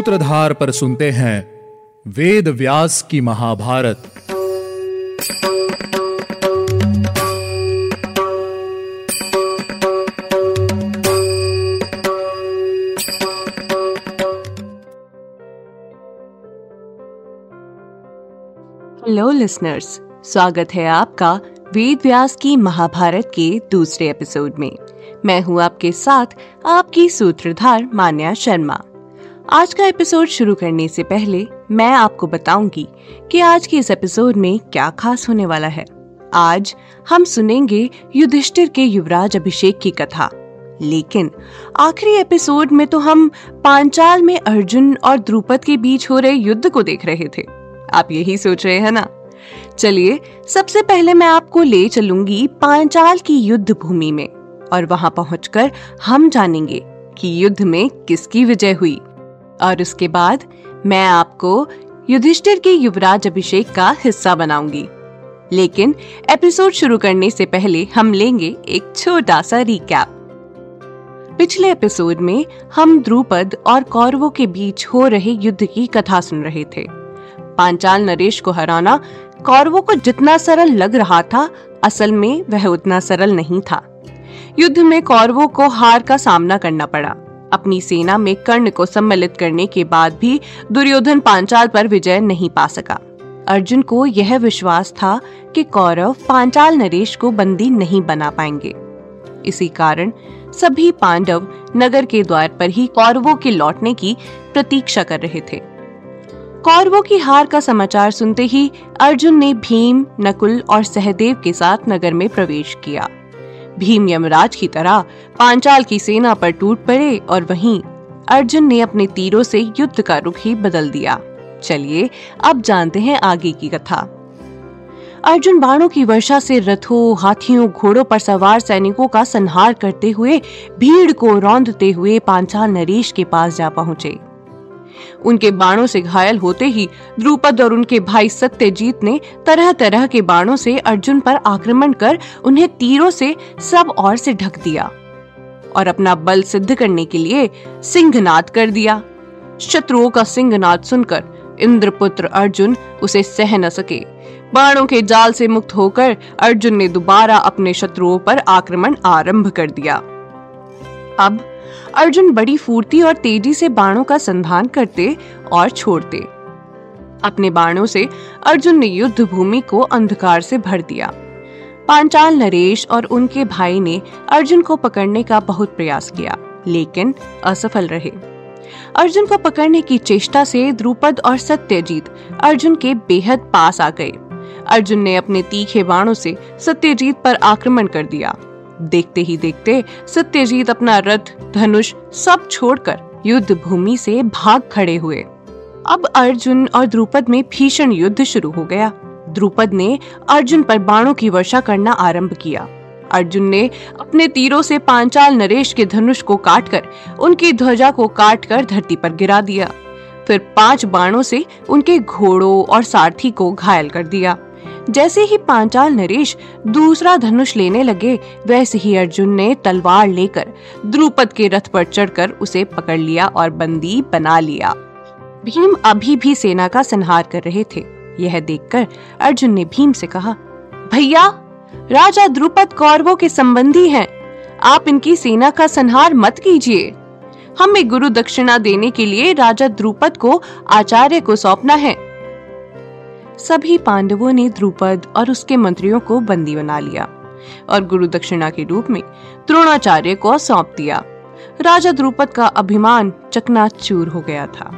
सूत्रधार पर सुनते हैं वेद व्यास की महाभारत। हेलो लिसनर्स स्वागत है आपका वेद व्यास की महाभारत के दूसरे एपिसोड में। मैं हूँ आपके साथ आपकी सूत्रधार मान्या शर्मा। आज का एपिसोड शुरू करने से पहले मैं आपको बताऊँगी कि आज के इस एपिसोड में क्या खास होने वाला है। आज हम सुनेंगे युधिष्ठिर के युवराज अभिषेक की कथा। लेकिन आखिरी एपिसोड में तो हम पांचाल में अर्जुन और द्रुपद के बीच हो रहे युद्ध को देख रहे थे। आप यही सोच रहे हैं ना? चलिए, सबसे पहले मैं आपको ले चलूँगी पांचाल की युद्ध भूमि में और वहाँ पहुंचकर हम जानेंगे कि युद्ध में किसकी विजय हुई। और उसके बाद मैं आपको युधिष्ठिर के युवराज अभिषेक का हिस्सा बनाऊँगी। लेकिन एपिसोड शुरू करने से पहले हम लेंगे एक छोटा सा रिकैप पिछले एपिसोड में हम द्रुपद और कौरवों के बीच हो रहे युद्ध की कथा सुन रहे थे। पांचाल नरेश को हराना कौरवों को जितना सरल लग रहा था, असल में वह उतना सरल नहीं था। युद्ध में कौरवों को हार का सामना करना पड़ा। अपनी सेना में कर्ण को सम्मिलित करने के बाद भी दुर्योधन पांचाल पर विजय नहीं पा सका। अर्जुन को यह विश्वास था कि कौरव पांचाल नरेश को बंदी नहीं बना पाएँगे। इसी कारण सभी पांडव नगर के द्वार पर ही कौरवों के लौटने की प्रतीक्षा कर रहे थे। कौरवों की हार का समाचार सुनते ही अर्जुन ने भीम, नकुल और सहदेव के साथ नगर में प्रवेश किया। भीम यमराज की तरह पांचाल की सेना पर टूट पड़े और वहीं अर्जुन ने अपने तीरों से युद्ध का रुख ही बदल दिया। चलिए, अब जानते हैं आगे की कथा। अर्जुन बाणों की वर्षा से रथों, हाथियों, घोड़ों पर सवार सैनिकों का संहार करते हुए भीड़ को रौंदते हुए पांचाल नरेश के पास जा पहुँचे। उनके बाणों से घायल होते ही द्रुपद और उनके भाई सत्यजीत ने तरह तरह के बाणों से अर्जुन पर आक्रमण कर उन्हें तीरों से सब ओर से ढक दिया और अपना बल सिद्ध करने के लिए सिंहनाद कर दिया। शत्रुओं का सिंहनाद सुनकर इंद्रपुत्र अर्जुन उसे सह न सके। बाणों के जाल से मुक्त होकर अर्जुन ने दोबारा अपने शत्रुओं पर आक्रमण आरंभ कर दिया। अब अर्जुन बड़ी फूर्ती और तेज़ी से बाणों का संधान करते और छोड़ते। अपने बाणों से अर्जुन ने युद्ध भूमि को अंधकार से भर दिया। पांचाल नरेश और उनके भाई ने अर्जुन को पकड़ने का बहुत प्रयास किया, लेकिन असफल रहे। अर्जुन को पकड़ने की चेष्टा से द्रुपद और सत्यजीत अर्जुन के बेहद पास आ गए। अर्जुन ने अपने तीखे बाणों से सत्यजीत पर आक्रमण कर दिया। देखते ही देखते सत्यजीत अपना रथ, धनुष सब छोड़कर युद्ध भूमि से भाग खड़े हुए। अब अर्जुन और द्रुपद में भीषण युद्ध शुरू हो गया। द्रुपद ने अर्जुन पर बाणों की वर्षा करना आरंभ किया। अर्जुन ने अपने तीरों से पांचाल नरेश के धनुष को काटकर, उनकी ध्वजा को काटकर धरती पर गिरा दिया। फिर पाँच बाणों से उनके घोड़ों और सारथी को घायल कर दिया। जैसे ही पांचाल नरेश दूसरा धनुष लेने लगे, वैसे ही अर्जुन ने तलवार लेकर द्रुपद के रथ पर चढ़कर उसे पकड़ लिया और बंदी बना लिया। भीम अभी भी सेना का संहार कर रहे थे। यह देखकर अर्जुन ने भीम से कहा, भैया, राजा द्रुपद कौरवों के संबंधी हैं। आप इनकी सेना का संहार मत कीजिए। हमें गुरु दक्षिणा देने के लिए राजा द्रुपद को आचार्य को सौंपना है। सभी पांडवों ने द्रुपद और उसके मंत्रियों को बंदी बना लिया और गुरु दक्षिणा के रूप में द्रोणाचार्य को सौंप दिया। राजा द्रुपद का अभिमान चकनाचूर हो गया था।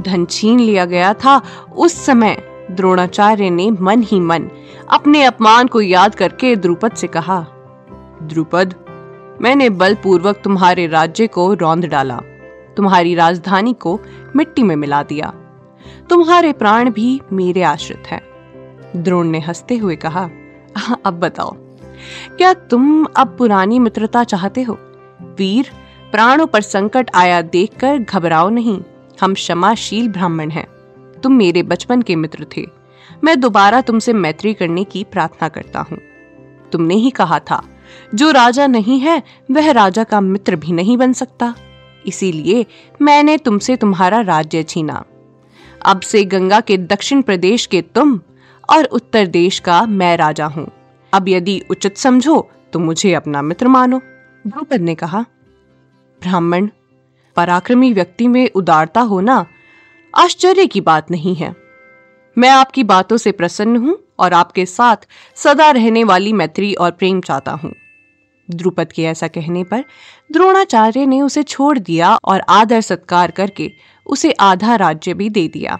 धन छीन लिया गया था। उस समय द्रोणाचार्य ने मन ही मन अपने अपमान को याद करके द्रुपद से कहा, द्रुपद, मैंने बलपूर्वक तुम्हारे राज्य को रौंद डाला, तुम्हारी राजधानी को मिट्टी में मिला दिया। तुम्हारे प्राण भी मेरे आश्रित हैं। द्रोण ने हँसते हुए कहा, अब बताओ, क्या तुम अब पुरानी मित्रता चाहते हो? वीर, प्राणों पर संकट आया देखकर घबराओ नहीं, हम क्षमाशील ब्राह्मण हैं। तुम मेरे बचपन के मित्र थे। मैं दोबारा तुमसे मैत्री करने की प्रार्थना करता हूँ। तुमने ही कहा था, जो राजा नहीं है, वह राजा का मित्र भी नहीं बन सकता। इसीलिए मैंने तुमसे तुम्हारा राज्य छीना। अब से गंगा के दक्षिण प्रदेश के तुम और उत्तर देश का मैं राजा हूँ। अब यदि उचित समझो तो मुझे अपना मित्र मानो। द्रुपद ने कहा, ब्राह्मण, पराक्रमी व्यक्ति में उदारता होना आश्चर्य की बात नहीं है। मैं आपकी बातों से प्रसन्न हूँ और आपके साथ सदा रहने वाली मैत्री और प्रेम चाहता हूँ। द्रुपद के ऐसा कहने पर द्रोणाचार्य ने उसे छोड़ दिया और आदर सत्कार करके उसे आधा राज्य भी दे दिया।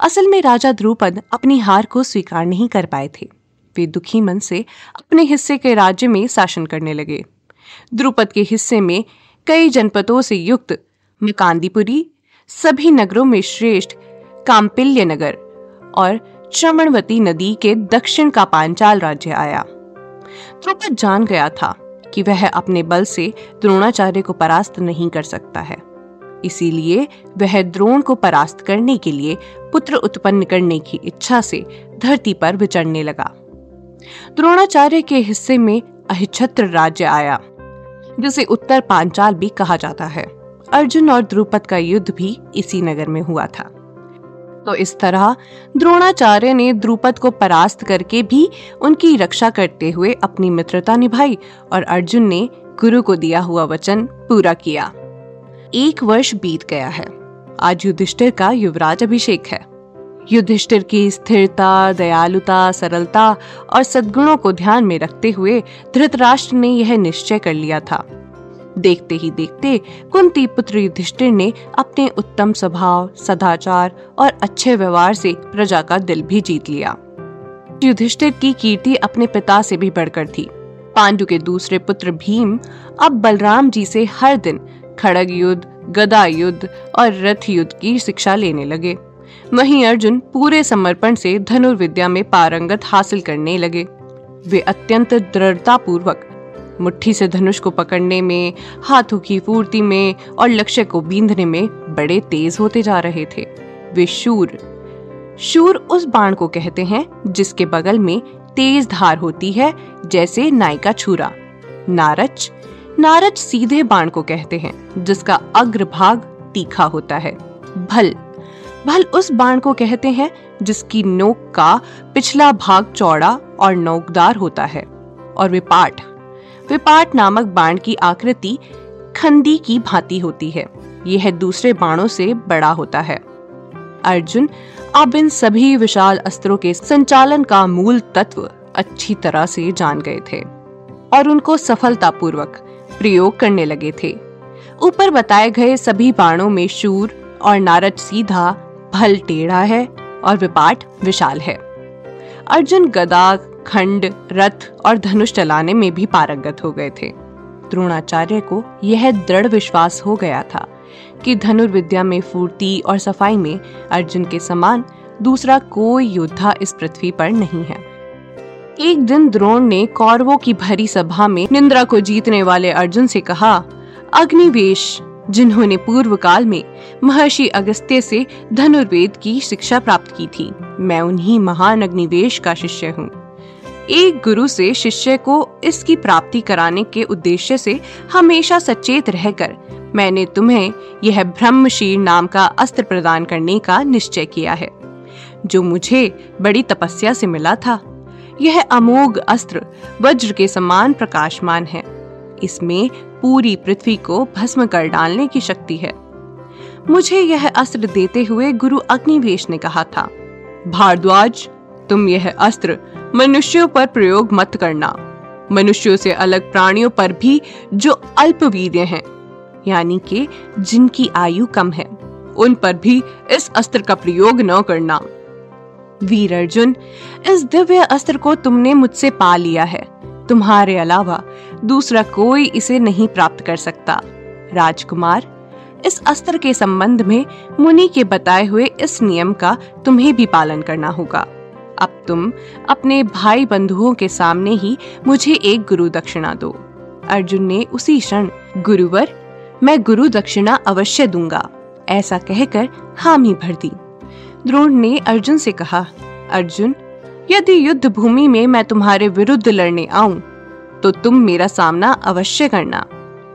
असल में राजा द्रुपद अपनी हार को स्वीकार नहीं कर पाए थे। वे दुखी मन से अपने हिस्से के राज्य में शासन करने लगे। द्रुपद के हिस्से में कई जनपदों से युक्त मकांदीपुरी, सभी नगरों में श्रेष्ठ काम्पिल्य नगर और चमणवती नदी के दक्षिण का पांचाल राज्य आया। द्रुपद जान गया था कि वह अपने बल से द्रोणाचार्य को परास्त नहीं कर सकता है। इसीलिए वह द्रोण को परास्त करने के लिए पुत्र उत्पन्न करने की इच्छा से धरती पर विचरने लगा। द्रोणाचार्य के हिस्से में अहिछत्र राज्य आया, जिसे उत्तर पांचाल भी कहा जाता है। अर्जुन और द्रुपद का युद्ध भी इसी नगर में हुआ था। तो इस तरह द्रोणाचार्य ने द्रुपद को परास्त करके भी उनकी रक्षा करते हुए अपनी मित्रता निभाई और अर्जुन ने गुरु को दिया हुआ वचन पूरा किया। एक वर्ष बीत गया है। आज युधिष्ठिर का युवराज अभिषेक है। युधिष्ठिर की स्थिरता, दयालुता, सरलता और सद्गुणों को ध्यान में रखते हुए धृतराष्ट्र ने यह निश्चय कर लिया था। देखते ही देखते कुंती पुत्र युधिष्ठिर ने अपने उत्तम स्वभाव, सदाचार और अच्छे व्यवहार से प्रजा का दिल भी जीत लिया। युधिष्ठिर की कीर्ति अपने पिता से भी बढ़कर थी। पांडु के दूसरे पुत्र भीम अब बलराम जी से हर दिन खड़ग युद्ध, गदा युद्ध और रथ युद्ध की शिक्षा लेने लगे। वहीं अर्जुन पूरे समर्पण से धनुर्विद्या में पारंगत हासिल करने लगे। वे अत्यंत दृढ़ता पूर्वक मुट्ठी से धनुष को पकड़ने में, हाथों की फूर्ति में और लक्ष्य को बींधने में बड़े तेज होते जा रहे थे। वे शूर शूर उस बाण को कहते हैं जिसके बगल में तेज धार होती है, जैसे नाई का छुरा। नारच नारच सीधे बाण को कहते हैं, जिसका अग्र भाग तीखा होता है। भल। भल उस बाण को कहते हैं, जिसकी नोक का पिछला भाग चौड़ा और नोकदार होता है। और विपाट विपाट नामक बाण की आकृति खंदी की भांति होती है। यह दूसरे बाणों से बड़ा होता है। अर्जुन अब इन सभी विशाल अस्त्रों के संचालन का मूल तत्व अच्छी तरह से जान गए थे और उनको सफलतापूर्वक प्रयोग करने लगे थे। ऊपर बताए गए सभी बाणों में शूर और नारद सीधा, भल टेढ़ा है और विपाट विशाल है। अर्जुन गदा, खंड, रथ और धनुष चलाने में भी पारंगत हो गए थे। द्रोणाचार्य को यह दृढ़ विश्वास हो गया था कि धनुर्विद्या में फूर्ति और सफ़ाई में अर्जुन के समान दूसरा कोई योद्धा इस पृथ्वी पर नहीं है। एक दिन द्रोण ने कौरवों की भरी सभा में निंद्रा को जीतने वाले अर्जुन से कहा, अग्निवेश, जिन्होंने पूर्व काल में महर्षि अगस्त्य से धनुर्वेद की शिक्षा प्राप्त की थी, मैं उन्हीं महान अग्निवेश का शिष्य हूँ। एक गुरु से शिष्य को इसकी प्राप्ति कराने के उद्देश्य से हमेशा सचेत रहकर मैंने तुम्हें यह ब्रह्मशीर नाम का अस्त्र प्रदान करने का निश्चय किया है। जो मुझे बड़ी तपस्या से मिला था यह अमोघ अस्त्र वज्र के समान प्रकाशमान है। इसमें पूरी पृथ्वी को भस्म कर डालने की शक्ति है। मुझे यह अस्त्र देते हुए गुरु अग्निवेश ने कहा था भारद्वाज तुम यह अस्त्र मनुष्यों पर प्रयोग मत करना। मनुष्यों से अलग प्राणियों पर भी जो अल्पवीर्य हैं, यानी कि जिनकी आयु कम है उन पर भी इस अस्त्र का प्रयोग न करना। वीर अर्जुन इस दिव्य अस्त्र को तुमने मुझसे पा लिया है। तुम्हारे अलावा दूसरा कोई इसे नहीं प्राप्त कर सकता। राजकुमार, इस अस्त्र के संबंध में मुनि के बताए हुए इस नियम का तुम्हें भी पालन करना होगा। अब तुम अपने भाई बंधुओं के सामने ही मुझे एक गुरु दक्षिणा दो। अर्जुन ने उसी क्षण, गुरुवर, मैं गुरु दक्षिणा अवश्य दूँगा, ऐसा कहकर हामी भर दी। द्रोण ने अर्जुन से कहा, अर्जुन, यदि युद्ध भूमि में मैं तुम्हारे विरुद्ध लड़ने आऊँ तो तुम मेरा सामना अवश्य करना।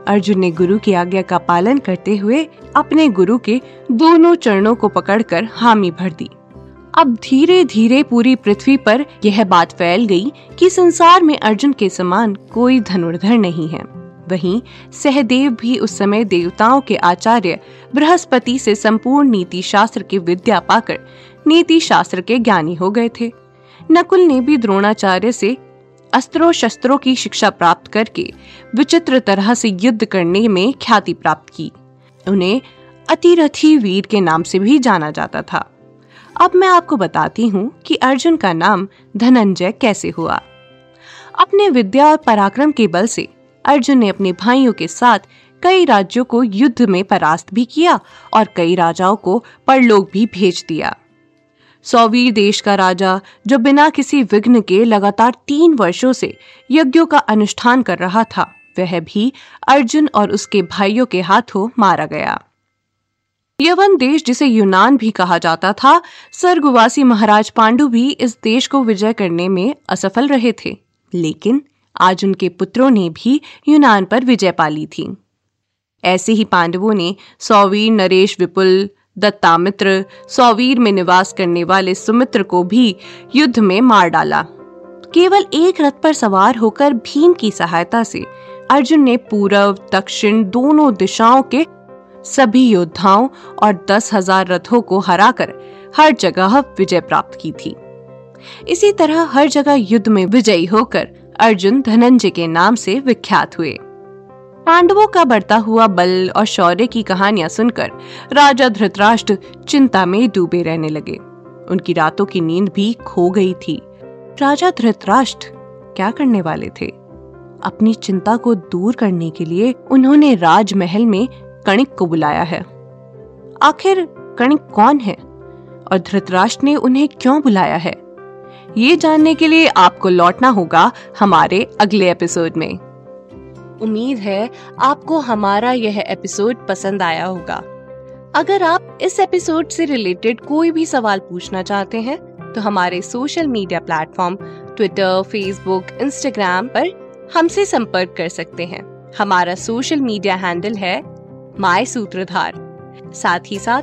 अर्जुन ने गुरु की आज्ञा का पालन करते हुए अपने गुरु के दोनों चरणों को पकड़कर हामी भर दी। अब धीरे धीरे पूरी पृथ्वी पर यह बात फैल गई कि संसार में अर्जुन के समान कोई धनुर्धर नहीं है। वहीं सहदेव भी उस समय देवताओं के आचार्य बृहस्पति से संपूर्ण नीति शास्त्र की विद्या पाकर नीति शास्त्र के ज्ञानी हो गए थे। नकुल ने भी द्रोणाचार्य से अस्त्रों शस्त्रों की शिक्षा प्राप्त करके विचित्र तरह से युद्ध करने में ख्याति प्राप्त की। उन्हें अतिरथी वीर के नाम से भी जाना जाता था। अब मैं आपको बताती हूँ कि अर्जुन का नाम धनंजय कैसे हुआ। अपने विद्या और पराक्रम के बल से अर्जुन ने अपने भाइयों के साथ कई राज्यों को युद्ध में परास्त भी किया और कई राजाओं को परलोक भी भेज दिया। सौवीर देश का राजा, जो बिना किसी विघ्न के लगातार तीन वर्षों से यज्ञों का अनुष्ठान कर रहा था, वह भी अर्जुन और उसके भाइयों के हाथों मारा गया। यवन देश, जिसे यूनान भी कहा जाता था सर्गवासी महाराज पांडु भी इस देश को विजय करने में असफल रहे थे। लेकिन आज उनके पुत्रों ने भी यूनान पर विजय पाली थी। ऐसे ही पांडवों ने सौवीर, नरेश, विपुल, दत्तामित्र, सौवीर में निवास करने वाले सुमित्र को भी युद्ध में मार डाला। केवल एक रथ पर सवार होकर भीम की सहायता से अर्जुन ने पूर्व दक्षिण दोनों दिशाओं के सभी योद्धाओं और दस हज़ार रथों को हराकर हर जगह विजय प्राप्त की थी। इसी तरह हर जगह युद्ध में विजयी होकर अर्जुन धनंजय के नाम से विख्यात हुए। पांडवों का बढ़ता हुआ बल और शौर्य की कहानियाँ सुनकर राजा धृतराष्ट्र चिंता में डूबे रहने लगे। उनकी रातों की नींद भी खो गई थी। राजा धृतराष्ट्र क्या करने वाले थे? अपनी चिंता को दूर करने के लिए उन्होंने राजमहल में कणिक को बुलाया है। आखिर कणिक कौन है? और धृतराष्ट्र ने उन्हें क्यों बुलाया है? ये जानने के लिए आपको लौटना होगा हमारे अगले एपिसोड में। उम्मीद है आपको हमारा यह एपिसोड पसंद आया होगा। अगर आप इस एपिसोड से रिलेटेड कोई भी सवाल पूछना चाहते हैं तो हमारे social media platform Twitter Facebook Instagram पर हमसे संपर्क कर सकते हैं। हमारा सोशल मीडिया हैंडल है माय सूत्रधार साथ ही साथ